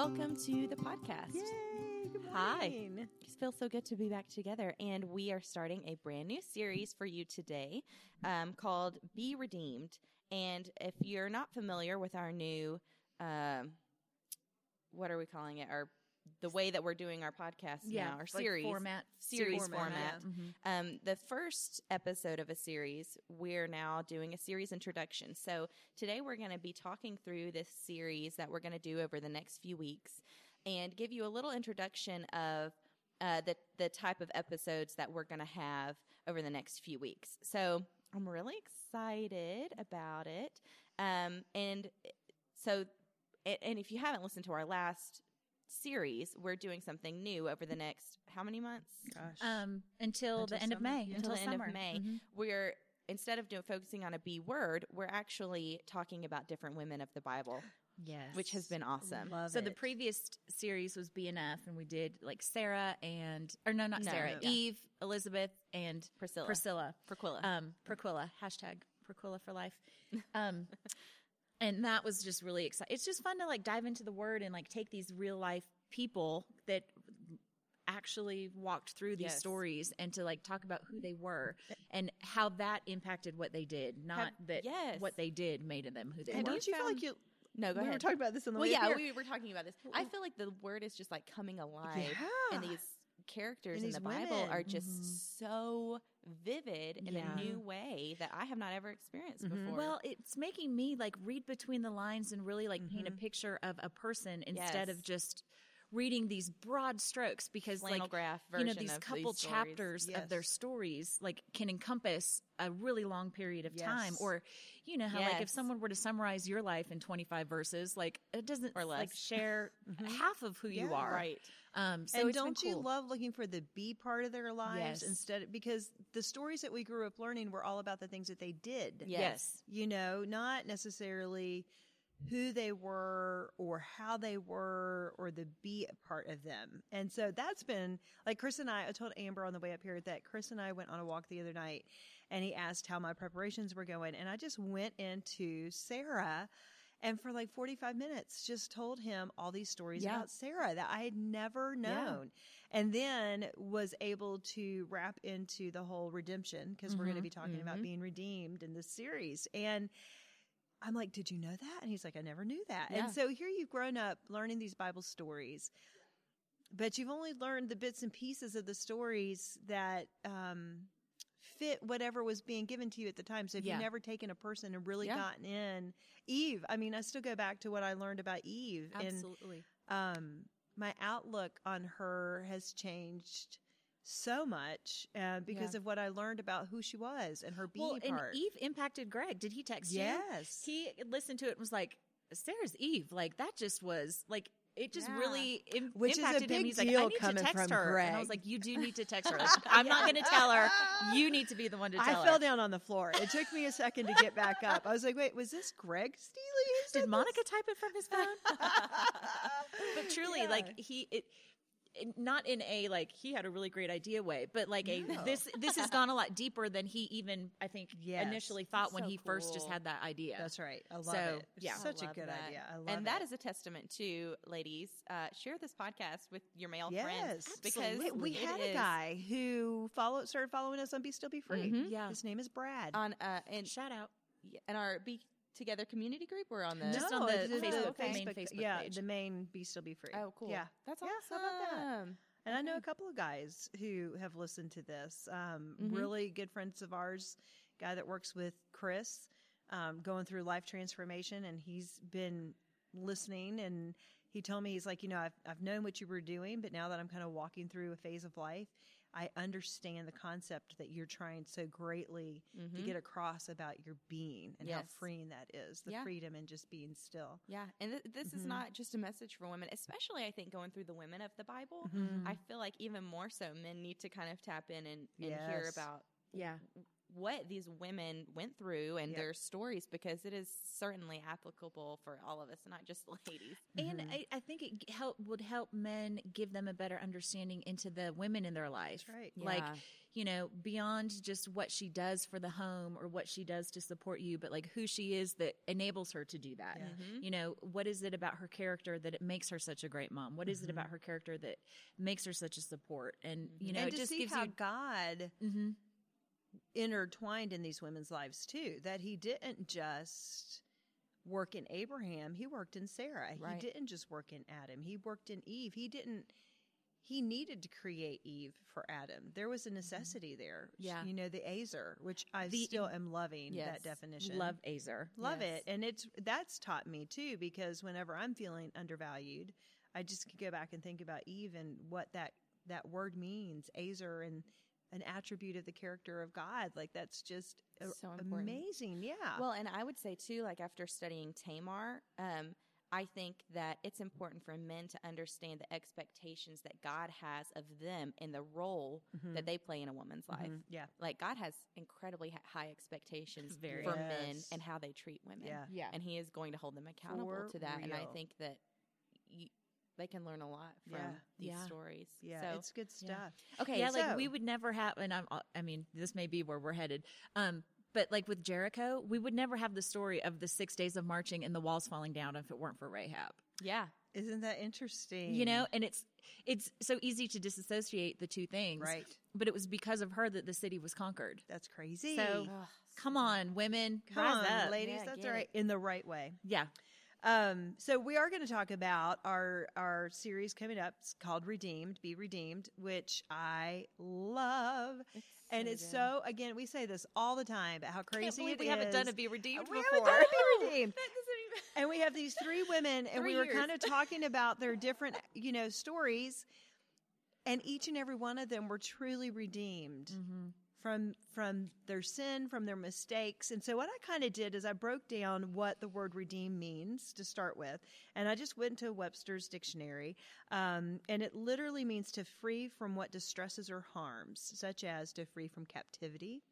Welcome to the podcast. Yay! Good Hi. It feels so good to be back together. And we are starting a brand new series for you today um, called Be Redeemed. And if you're not familiar with our new, um, what are we calling it? Our the way that we're doing our podcast now, our like series format, series format, format. yeah. Mhm. Um, the first episode of a series, we're now doing a series introduction. So today we're going to be talking through this series that we're going to do over the next few weeks and give you a little introduction of uh, the the type of episodes that we're going to have over the next few weeks. So I'm really excited about it. Um, and so, and if you haven't listened to our last series, we're doing something new over the next how many months? Gosh. Um, until, Until the end of May. yeah. until the end of May. Mhm. We're instead of doing focusing on a B word, we're actually talking about different women of the Bible, Yes. which has been awesome. Love So the previous series was BNF, and we did like Sarah and or no, not No, Sarah, no. Eve, Elizabeth, and Priscilla, Priscilla. Priscilla. Um, Priscilla hashtag Priscilla for life. Um, and that was just really exciting. It's just fun to like dive into the word and like take these real life people that actually walked through these Yes. stories and to like talk about who they were and how that impacted what they did, not that yes. what they did made them who they and were. don't you feel like you? no, go we ahead. were talking about this on the well, way up yeah, here. we were talking about this. I feel like the word is just like coming alive, and Yeah. these characters in the Bible women. are just Mhm. so vivid in Yeah. a new way that I have not ever experienced Mhm. before. Well, it's making me like read between the lines and really like paint a Mhm. picture of a person instead Yes. of just reading these broad strokes because flannel like graph you know these couple these chapters of their stories like can encompass a really long period of time or you know how like if someone were to summarize your life in 25 verses like it doesn't Or like less. share Mhm. half of who you are right? um so and don't you love looking for the B part of their lives Yes. instead? Because the stories that we grew up learning were all about the things that they did. Yes. You know, not necessarily who they were or how they were or the B part of them. And so that's been like Chris and I, I told Amber on the way up here that Chris and I went on a walk the other night and he asked how my preparations were going. And I just went into Sarah and for like 45 minutes just told him all these stories Yeah. about Sarah that I had never Yeah. known. And then was able to wrap into the whole redemption because we're going to be talking about mhm. being redeemed in this series. And I'm like, did you know that? And he's like, I never knew that. Yeah. And so here you've grown up learning these Bible stories, but you've only learned the bits and pieces of the stories that um, fit whatever was being given to you at the time. So if Yeah. you've never taken a person and really Yeah. gotten in Eve, I mean, I still go back to what I learned about Eve and um, my outlook on her has changed so much uh, because Yeah. of what I learned about who she was and her being well and eve impacted greg did he text you yes, he listened to it and was like, Sarah's Eve. Like that just was like it just Yeah. really Im- Which is a impacted him. big He's like, I deal need to text her, and I was Greg. like, you do need to text her. I'm not going to tell her. You need to be the one to I tell fell her. down on the floor. It took me a second to get back up. I was like, wait, was this Greg Steely? Did this? Monica type it from his phone? but truly, Yeah. like he it. It- Not in a like he had a really great idea way, but like a No. this this has gone a lot deeper than he even I think Yes. initially thought when So he first just had that idea. That's right. I love So, it. yeah. such a good that. idea. I love and that it. is a testament to ladies. Uh, share this podcast with your male yes, friends because Absolutely. we had a guy who followed started following us on Be Still Be Free. Mhm. yeah, His name is Brad. on uh, and shout out. and our Be Together community group. We're on the No. Just on the it's Facebook- the main Facebook yeah, page. the main Be Still Be Free. oh cool Yeah, that's Yeah, awesome. how about that? And I know a couple of guys who have listened to this. Um, Mhm. Really good friends of ours, guy that works with Chris, um, going through life transformation, and he's been listening. And he told me he's like, you know, I've I've known what you were doing, but now that I'm kind of walking through a phase of life, I understand the concept that you're trying so greatly to Mhm. get across about your being and how freeing that is, the Yeah. freedom and just being still. Yeah, and th- this is Mhm. not just a message for women, especially I think going through the women of the Bible. Mm-hmm. I feel like even more so, men need to kind of tap in and, and hear about Yeah, what these women went through and Yep. their stories because it is certainly applicable for all of us, not just ladies. And Mhm. I, I think it help would help men give them a better understanding into the women in their life. That's right. Like Yeah. you know, beyond just what she does for the home or what she does to support you, but like who she is that enables her to do that. Yeah. You know, what is it about her character that it makes her such a great mom? What is it about her character that makes her such a support? And, you know, and it to just see gives how you. God Mhm. Intertwined in these women's lives too. That He didn't just work in Abraham; He worked in Sarah. Right. He didn't just work in Adam; He worked in Eve. He didn't. He needed to create Eve for Adam. There was a mm-hmm. necessity there. Yeah. you know the Ezer, which I The- still am loving Yes. that definition. Love Ezer. love Yes. it and it's that's taught me too because whenever i'm feeling undervalued i just could go back and think about eve and what that that word means ezer and an attribute of the character of god like that's just So important. amazing yeah Well, and I would say too, like after studying Tamar, um, I think that it's important for men to understand the expectations that God has of them in the role Mhm. that they play in a woman's life. Mhm. yeah Like God has incredibly high expectations Very. for men and how they treat women. yeah Yeah. And He is going to hold them accountable For to that. And I think that you, they can learn a lot from Yeah. these Yeah. stories. yeah So, it's good yeah. stuff okay. yeah, like we would never have, and I'm, I mean, this may be where we're headed. Um, but like with Jericho, we would never have the story of the six days of marching and the walls falling down if it weren't for Rahab. yeah. isn't that interesting You know, and it's it's so easy to disassociate the two things, right But it was because of her that the city was conquered. that's crazy So, Ugh, Come on, women, Come on, up. ladies Yeah, that's right it. in the right way Yeah, Um, so we are going to talk about our our series coming up. It's called Redeemed, Be Redeemed, which I love. It's and so it's good. so again, we say this all the time about how crazy it we haven't done is. a be redeemed we before. haven't done a Be Redeemed. Even- and we have these three women, and Three we were years. kind of talking about their different, you know, stories, and each and every one of them were truly redeemed Mm-hmm. From from their sin, from their mistakes. And so what I kind of did is I broke down what the word redeem means to start with, and I just went to Webster's dictionary, um, and it literally means to free from what distresses or harms, such as to free from captivity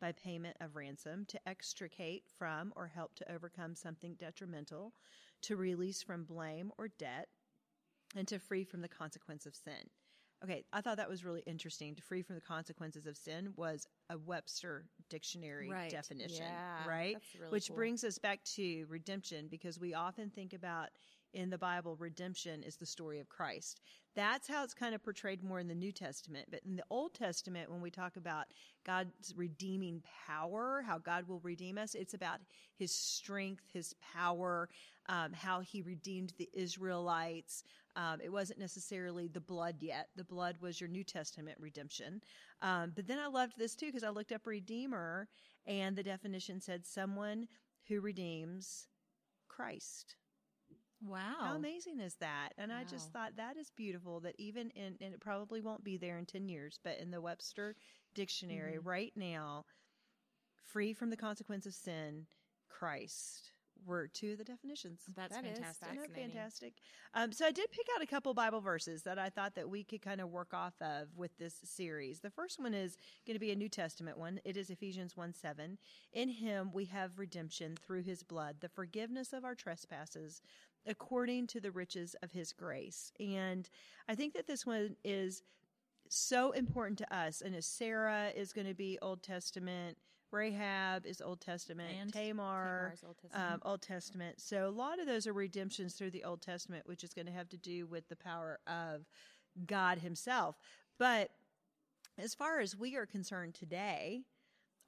by payment of ransom, to extricate from or help to overcome something detrimental, to release from blame or debt, and to free from the consequence of sin. Okay, I thought that was really interesting. To free from the consequences of sin was a Webster dictionary Right. definition, Yeah, right? really Which cool. brings us back to redemption because we often think about in the Bible, redemption is the story of Christ. That's how it's kind of portrayed more in the New Testament. But in the Old Testament, when we talk about God's redeeming power, how God will redeem us, it's about his strength, his power, um, how he redeemed the Israelites. Um, it wasn't necessarily the blood yet. The blood was your New Testament redemption. Um, but then I loved this too because I looked up Redeemer and the definition said someone who redeems Christ. Wow. How amazing is that? And I just thought that is beautiful that even in, and it probably won't be there in 10 years, but in the Webster dictionary right now, free from the consequence of sin, Christ were two of the definitions. That's That is fantastic. Isn't that fantastic? Um, so I did pick out a couple Bible verses that I thought that we could kind of work off of with this series. The first one is going to be a New Testament one. It is Ephesians 1 7. In him we have redemption through his blood, the forgiveness of our trespasses, according to the riches of his grace. And I think that this one is so important to us. And as Sarah is going to be Old Testament, Rahab is Old Testament, And Tamar, Old Testament. um, Old Testament. So a lot of those are redemptions through the Old Testament, which is going to have to do with the power of God Himself. But as far as we are concerned today,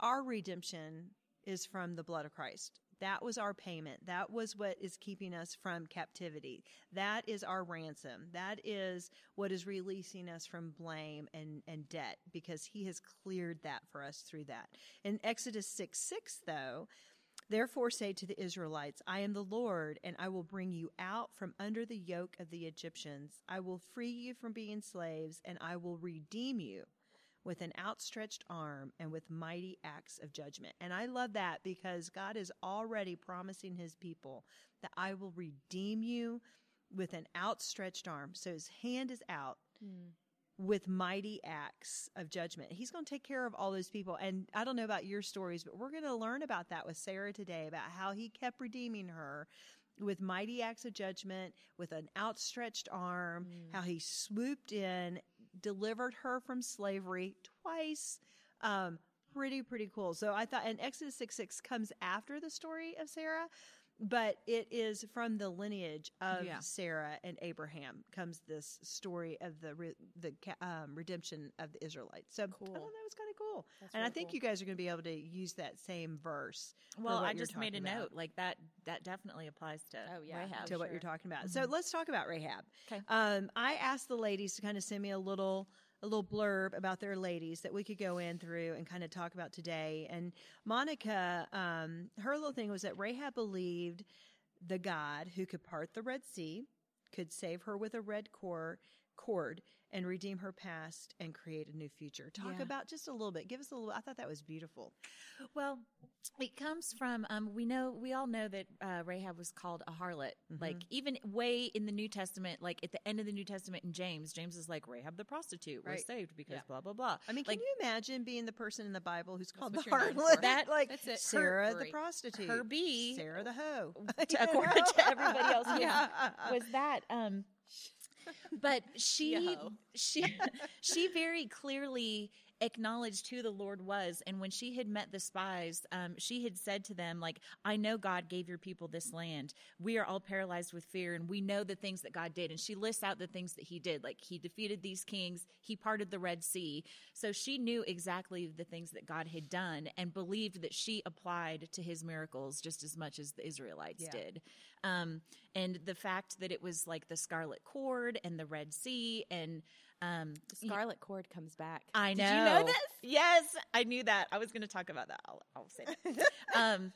our redemption is from the blood of Christ. That was our payment. That was what is keeping us from captivity. That is our ransom. That is what is releasing us from blame and, and debt because he has cleared that for us through that. In Exodus 6 6, though, Therefore say to the Israelites, I am the Lord, and I will bring you out from under the yoke of the Egyptians. I will free you from being slaves, and I will redeem you with an outstretched arm and with mighty acts of judgment. And I love that because God is already promising his people that I will redeem you with an outstretched arm. So his hand is out hmm. with mighty acts of judgment. He's going to take care of all those people. And I don't know about your stories, but we're going to learn about that with Sarah today about how he kept redeeming her with mighty acts of judgment, with an outstretched arm, hmm. how he swooped in, delivered her from slavery twice. Um, pretty, pretty cool. So I thought, and Exodus 6 6 comes after the story of Sarah, but it is from the lineage of Yeah. Sarah and Abraham comes this story of the re- the um, redemption of the Israelites. So I thought that was kind of cool, That's and I think cool. you guys are going to be able to use that same verse. Well, I just made a about. note like that. That definitely applies to Oh, yeah. Rahab. to Oh, what you're talking about. So let's talk about Rahab. Okay. Um, I asked the ladies to kind of send me a little a little blurb about their ladies that we could go in through and kind of talk about today. And Monica, um, her little thing was that Rahab believed the God who could part the Red Sea, could save her with a red cord, cord and redeem her past and create a new future. Talk Yeah. about just a little bit. Give us a little. I thought that was beautiful. Well, it comes from um, we know we all know that uh, Rahab was called a harlot. Like even way in the New Testament, like at the end of the New Testament in James, James is like Rahab the prostitute was Right. saved because Yeah. blah blah blah. I mean, like can you imagine being the person in the Bible who's called the what you're known harlot? That- like that's it. Sarah the prostitute, her B Sarah the hoe, according to everybody else was, Yeah. was that um but she Yo. she she very clearly acknowledged who the lord was. And when she had met the spies um, she had said to them like i know god gave your people this land. We are all paralyzed with fear and we know the things that god did. And she lists out the things that he did. Like he defeated these kings. He parted the red sea. So she knew exactly the things that god had done and believed that she applied to his miracles just as much as the israelites Yeah. did. Um, and the fact that it was like the scarlet cord and the red sea and um, The Scarlet Cord comes back. I know. Did you know this? Yes, I knew that. I was going to talk about that. I'll, I'll say that. um,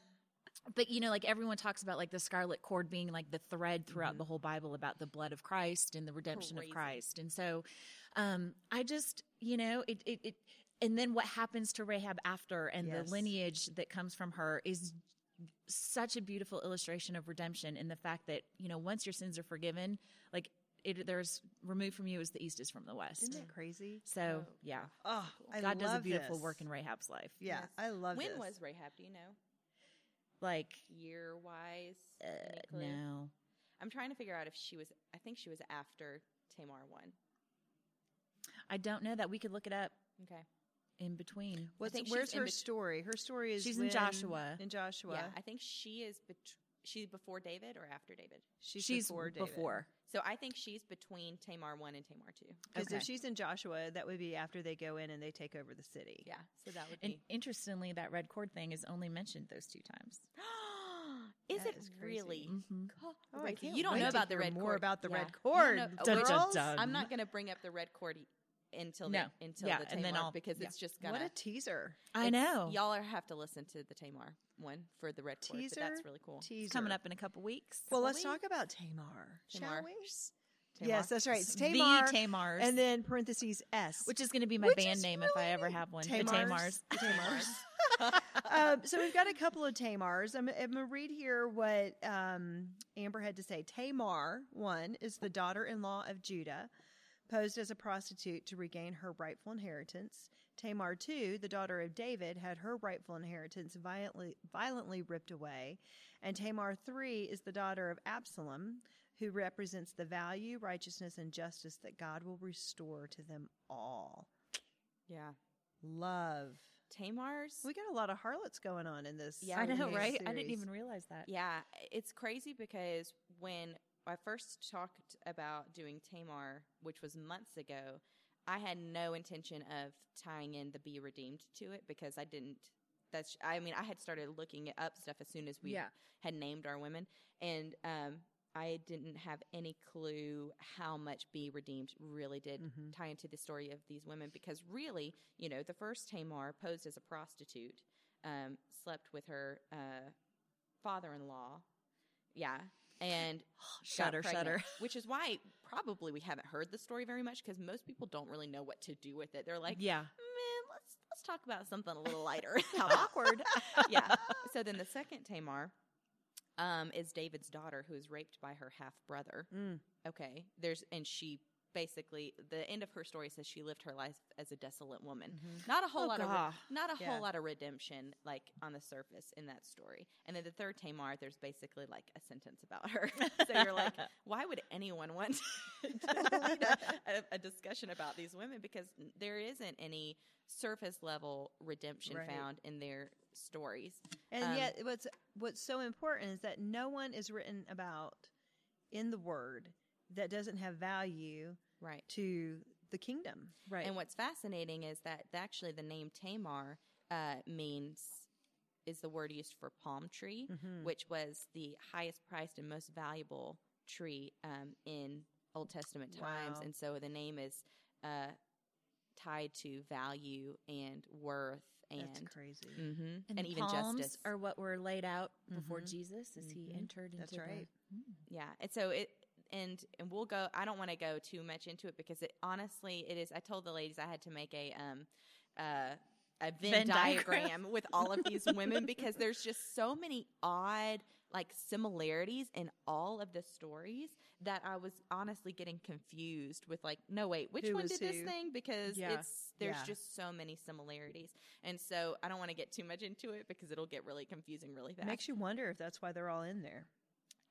but you know, like everyone talks about like the scarlet cord being like the thread throughout the whole Bible about the blood of Christ and the redemption Crazy. of Christ. And so, um, I just, you know, it, it, it, and then what happens to Rahab after and Yes. the lineage that comes from her is such a beautiful illustration of redemption and the fact that, you know, once your sins are forgiven, like it, there's removed from you as the east is from the west. Isn't that crazy? So, Oh, yeah. Oh, I God does a beautiful this. work in Rahab's life. Yeah, Yes. I love when this. was Rahab? Do you know? Like, Year wise? uh, no. I'm trying to figure out if she was. I think she was after Tamar one. I don't know that. We could look it up Okay. in between. What's, think where's her bet- story? Her story is She's in Joshua. In Joshua, Yeah, I think she is. Bet- she's before David or after David. she's, She's before. David. before. So I think she's between Tamar one and Tamar two. Because Okay. if she's in Joshua, that would be after they go in and they take over the city. Yeah. So that would And be. interestingly, that red cord thing is only mentioned those two times. is That it is really? Mm-hmm. Oh, Oh, I can't you don't wait know about the hear red more cord. about the Yeah. red You cord. know- Dun, we're- dun, dun. I'm not going to bring up the red cord until No. the, until Yeah, the Tamar and then I'll- because yeah. it's just gonna. What a teaser! I know. Y'all are have to listen to the Tamar one for the red cord. Teaser. But that's really cool. Teaser It's coming up in a couple weeks. Well, Will let's we? talk about Tamar, shall Tamar. we? Tamar. Yes, that's right. It's The Tamar, Tamars. and then parentheses S, which is going to be my Which band is name if I ever have one. Tamars. The Tamars. The Tamars. um, so we've got a couple of Tamars. I'm, I'm going to read here what um, Amber had to say. Tamar, one, is the daughter-in-law of Judah, posed as a prostitute to regain her rightful inheritance. Tamar, two, the daughter of David, had her rightful inheritance violently, violently ripped away. And Tamar, three, is the daughter of Absalom, who represents the value, righteousness, and justice that God will restore to them all. Yeah. Love. Tamar's. We got a lot of harlots going on in this. Yeah, I know, do. right? I didn't even realize that. Yeah, it's crazy because when I first talked about doing Tamar, which was months ago, I had no intention of tying in the Be Redeemed to it because I didn't. That's. I mean, I had started looking up stuff as soon as we Yeah. had named our women, and um, I didn't have any clue how much Be Redeemed really did Mhm. tie into the story of these women because really, you know, the first Tamar posed as a prostitute, um, slept with her uh, father-in-law, yeah, and Shudder, shudder. which is why probably we haven't heard the story very much because most people don't really know what to do with it. They're like, yeah. man, let's let's talk about something a little lighter. How awkward. yeah. So then the second Tamar um, is David's daughter who is raped by her half brother. Mm. Okay. There's and she basically the end of her story says she lived her life as a desolate woman. Not a whole Oh, lot of re- not a Yeah. whole lot of redemption like on the surface in that story. And then the third Tamar, there's basically like a sentence about her. so you're like, why would anyone want to a, a discussion about these women? Because there isn't any surface level redemption Right. found in their stories. And Um, yet, what's what's so important is that no one is written about in the Word that doesn't have value Right. to the kingdom. Right. And what's fascinating is that actually the name Tamar uh, means is the word used for palm tree, Mhm. which was the highest priced and most valuable tree um, in Old Testament times, Wow. and so the name is uh, tied to value and worth and That's crazy. Mhm, and, and even palms justice. are what were laid out before Mhm. Jesus as he Mhm. entered into That's the- right. Mm. Yeah, and so it and and we'll go. I don't want to go too much into it because it honestly it is. I told the ladies I had to make a um uh a Venn, Venn diagram, diagram. with all of these women because there's just so many odd like similarities in all of the stories that I was honestly getting confused with like no wait which Who one did this thing because Yeah. it's there's Yeah. just so many similarities and so I don't want to get too much into it because it'll get really confusing really fast. Makes you wonder if that's why they're all in there.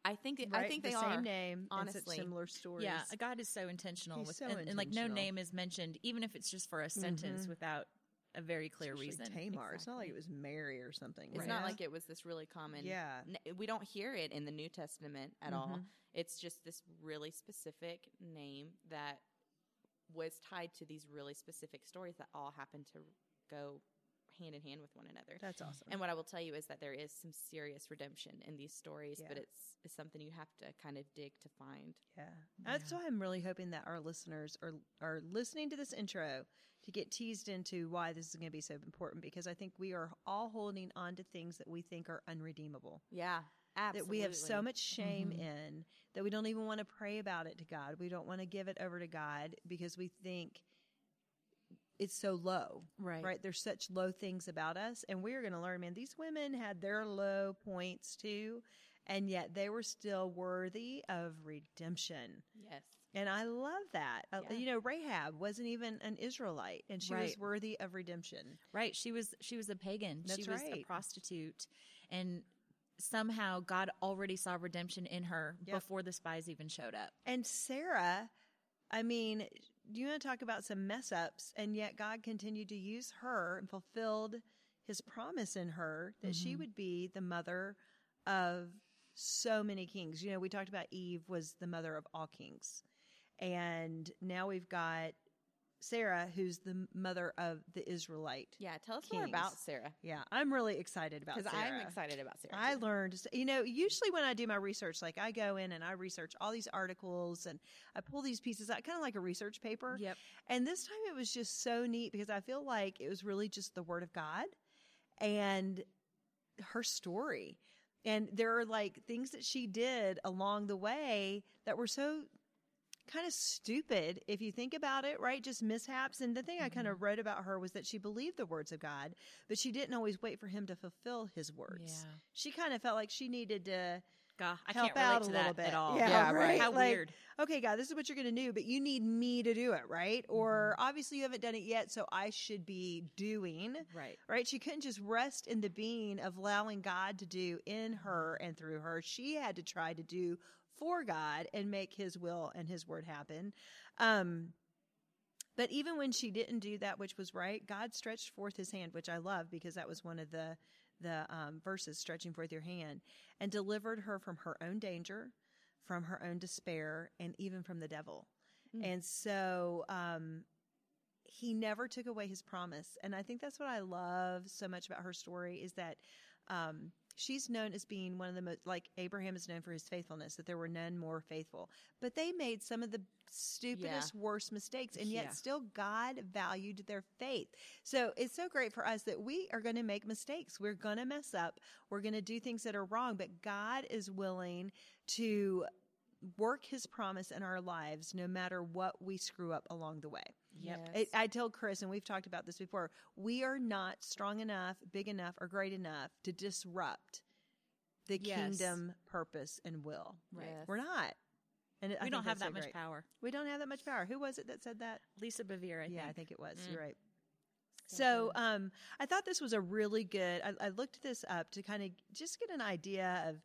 I think it, Right? I think the they same are name, and honestly. such similar stories. Yeah, God is so intentional He's with, so and, and, like no name is mentioned, even if it's just for a sentence Mhm. without a very clear Especially reason. Tamar. It's not like it was Mary or something. It's right? not like it was this really common. Yeah. n- We don't hear it in the New Testament at all. Mhm. It's just this really specific name that was tied to these really specific stories that all happen to go hand in hand with one another. That's awesome. And what I will tell you is that there is some serious redemption in these stories, but it's, it's something you have to kind of dig to find. Yeah. That's why I'm really hoping that our listeners are are listening to this intro to get teased into why this is going to be so important because I think we are all holding on to things that we think are unredeemable. Yeah, absolutely. That we have so much shame Mhm. in that we don't even want to pray about it to God. We don't want to give it over to God because we think it's so low. Right. Right? There's such low things about us and we're going to learn man these women had their low points too and yet they were still worthy of redemption. Yes. And I love that. Uh, you know, Rahab wasn't even an Israelite, and she was worthy of redemption. Right. She was she was a pagan. That's she was a prostitute. And somehow God already saw redemption in her Yep. before the spies even showed up. And Sarah, I mean, you want to talk about some mess ups, and yet God continued to use her and fulfilled His promise in her that she Mhm. would be the mother of so many kings. You know, we talked about Eve was the mother of all kings, and now we've got Sarah, who's the mother of the Israelite. Yeah, tell us more about Sarah Yeah, I'm really excited about because. I'm excited about Sarah. I learned, you know, usually when I do my research, like I go in and I research all these articles and I pull these pieces out, kind of like a research paper. Yep. And this time it was just so neat because I feel like it was really just the word of God and her story. And there are like things that she did along the way that were so kind of stupid if you think about it, right? Just mishaps. And the thing I kind Mm-hmm. of wrote about her was that she believed the words of God, but she didn't always wait for him to fulfill his words. Yeah. She kind of felt like she needed to God, I help can't relate out to a that little bit at all. Yeah, Yeah, right. right. How Like, weird. okay, God, this is what you're going to do, but you need me to do it, right? Or obviously you haven't done it yet, so I should be doing, Right. right? She couldn't just rest in the being of allowing God to do in her and through her. She had to try to do for God and make his will and his word happen. Um, but even when she didn't do that which was right, God stretched forth his hand, which I love because that was one of the the um, verses stretching forth your hand and delivered her from her own danger, from her own despair, and even from the devil. Mm. And so um, he never took away his promise. And I think that's what I love so much about her story is that um, she's known as being one of the most, like Abraham is known for his faithfulness, that there were none more faithful. But they made some of the stupidest, worst mistakes, and yet Yeah. still God valued their faith. So it's so great for us that we are going to make mistakes. We're going to mess up. We're going to do things that are wrong, but God is willing to work his promise in our lives no matter what we screw up along the way. Yep. Yes. I, I tell Chris, and we've talked about this before, we are not strong enough, big enough, or great enough to disrupt the Yes. kingdom purpose and will. Right. Yes. We're not. And we think don't have that so much great. power. We don't have that much power. Who was it that said that? Lisa Bevere, I yeah, I think. think it was. Mm. You're right. So So, um, I thought this was a really good. I, I looked this up to kind of just get an idea of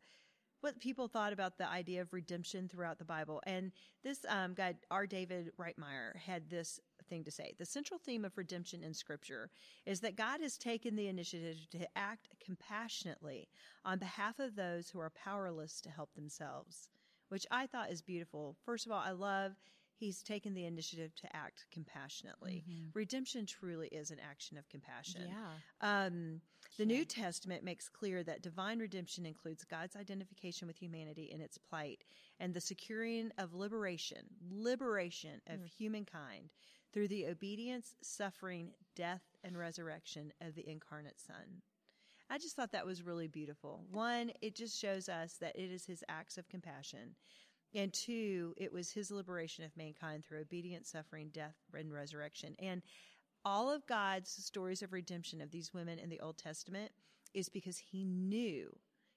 what people thought about the idea of redemption throughout the Bible. And this um, guy, R. David Rightmire, had this thing to say. The central theme of redemption in Scripture is that God has taken the initiative to act compassionately on behalf of those who are powerless to help themselves, which I thought is beautiful. First of all, I love he's taken the initiative to act compassionately. Redemption truly is an action of compassion. Yeah. Um, the New Testament makes clear that divine redemption includes God's identification with humanity in its plight and the securing of liberation, liberation of humankind through the obedience, suffering, death, and resurrection of the incarnate Son. I just thought that was really beautiful. One, it just shows us that it is his acts of compassion. And two, it was his liberation of mankind through obedience, suffering, death, and resurrection. And all of God's stories of redemption of these women in the Old Testament is because he knew.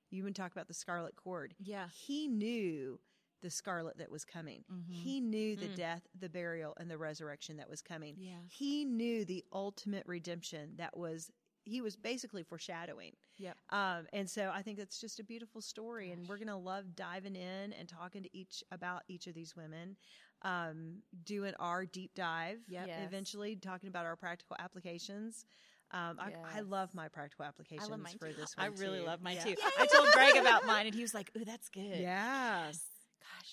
You even talk about the scarlet cord. Yeah. He knew the scarlet that was coming. He knew the Mm. death, the burial, and the resurrection that was coming. Yeah. He knew the ultimate redemption that was, he was basically foreshadowing. Yep. Um, and so I think that's just a beautiful story, and we're going to love diving in and talking to each about each of these women, um, doing our deep dive. Yep. Yes. Eventually, talking about our practical applications. Um, I, I love my practical applications for this I really too. love mine Yeah. too. I told Greg about mine, and he was like, "Ooh, that's good." Yeah, Gosh,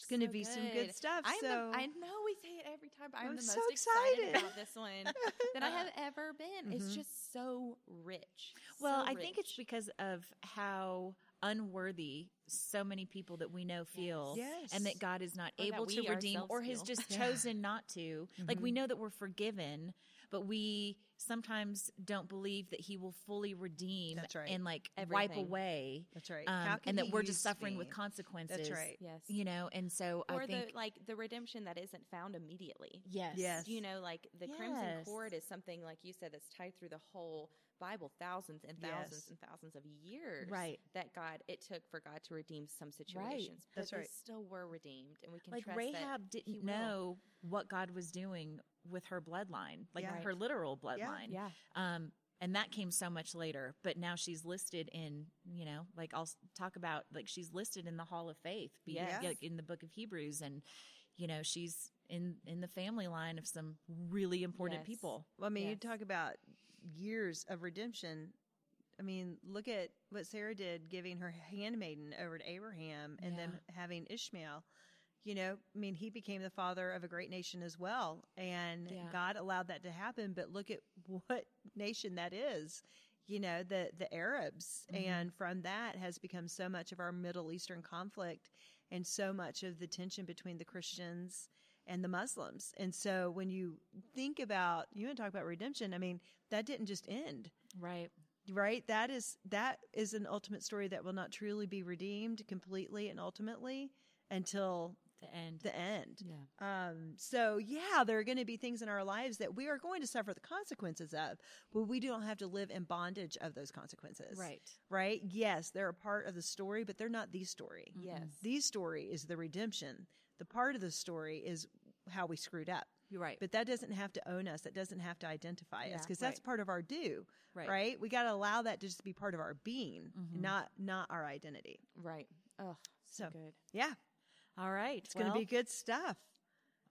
it's going to so be some good stuff. I'm so the, I know we say it every time, but I'm, I'm the so excited. excited. about this one than I have ever been. It's Mhm. just so rich. Well, so I think it's because of how unworthy so many people that we know feel Yes. and that God is not Or able to redeem or has feel. just Yeah. chosen not to. Like we Mhm. know that we're forgiven, but we sometimes don't believe that he will fully redeem That's right. and like wipe away that's right. How um, can and that we're just use suffering with consequences. That's right. yes, You know, and so or I think the like the redemption that isn't found immediately. yes. Yes. You know, like the crimson cord is something like you said that's tied through the whole Bible, thousands and thousands Yes. and thousands of years. Right. That God it took for God to redeem some situations. That's but right. Still were redeemed, and we can like trust Rahab that didn't will. know what God was doing with her bloodline, like Yeah. her literal bloodline. Yeah. Um, and that came so much later, but now she's listed in, you know, like I'll talk about, like she's listed in the Hall of Faith, be- Yes. like in the Book of Hebrews, and you know she's in in the family line of some really important Yes. people. Well, I mean, you talk about years of redemption. I mean, look at what Sarah did, giving her handmaiden over to Abraham, and then having Ishmael. You know, I mean, he became the father of a great nation as well, and Yeah. God allowed that to happen. But look at what nation that is. You know, the the Arabs, Mhm. and from that has become so much of our Middle Eastern conflict, and so much of the tension between the Christians and the Muslims. And so when you think about you want to talk about redemption, I mean, that didn't just end, Right. right? That is that is an ultimate story that will not truly be redeemed completely and ultimately until The end. the end. Yeah. Um, so yeah, there are going to be things in our lives that we are going to suffer the consequences of, but we don't have to live in bondage of those consequences. right. Right? Yes, they're a part of the story, but they're not the story. Yes. The story is the redemption. The part of the story is how we screwed up. You're right. But that doesn't have to own us. That doesn't have to identify us Yeah, because that's right. part of our due, Right. right? We got to allow that to just be part of our being, Mhm. not not our identity. Right. Oh, so So- good. Yeah, All right. it's going to be good stuff.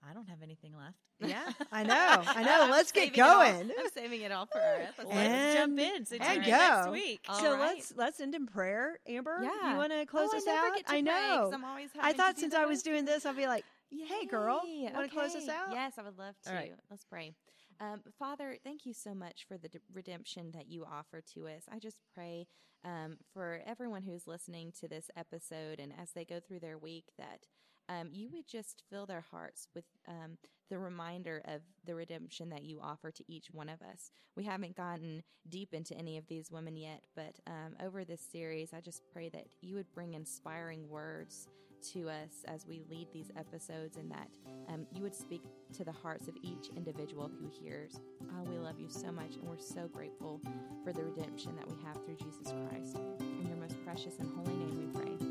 I don't have anything left. Yeah, I know, I know. Let's get saving it all- going. I'm saving it all for our episode. Let's jump in. So and in next go. week. All so right. let's let's end in prayer. Amber, Yeah. you want to oh, close oh, us I out? To I know. I'm always I to thought since I was doing this, I'll be like, Hey, girl, wanna close us out? Yes, I would love to. All right. Let's pray. Um, Father, thank you so much for the d- redemption that you offer to us. I just pray um, for everyone who's listening to this episode and as they go through their week that um, you would just fill their hearts with um, the reminder of the redemption that you offer to each one of us. We haven't gotten deep into any of these women yet, but um, over this series, I just pray that you would bring inspiring words to us as we lead these episodes and that um, you would speak to the hearts of each individual who hears. Oh, we love you so much and we're so grateful for the redemption that we have through Jesus Christ. In your most precious and holy name we pray.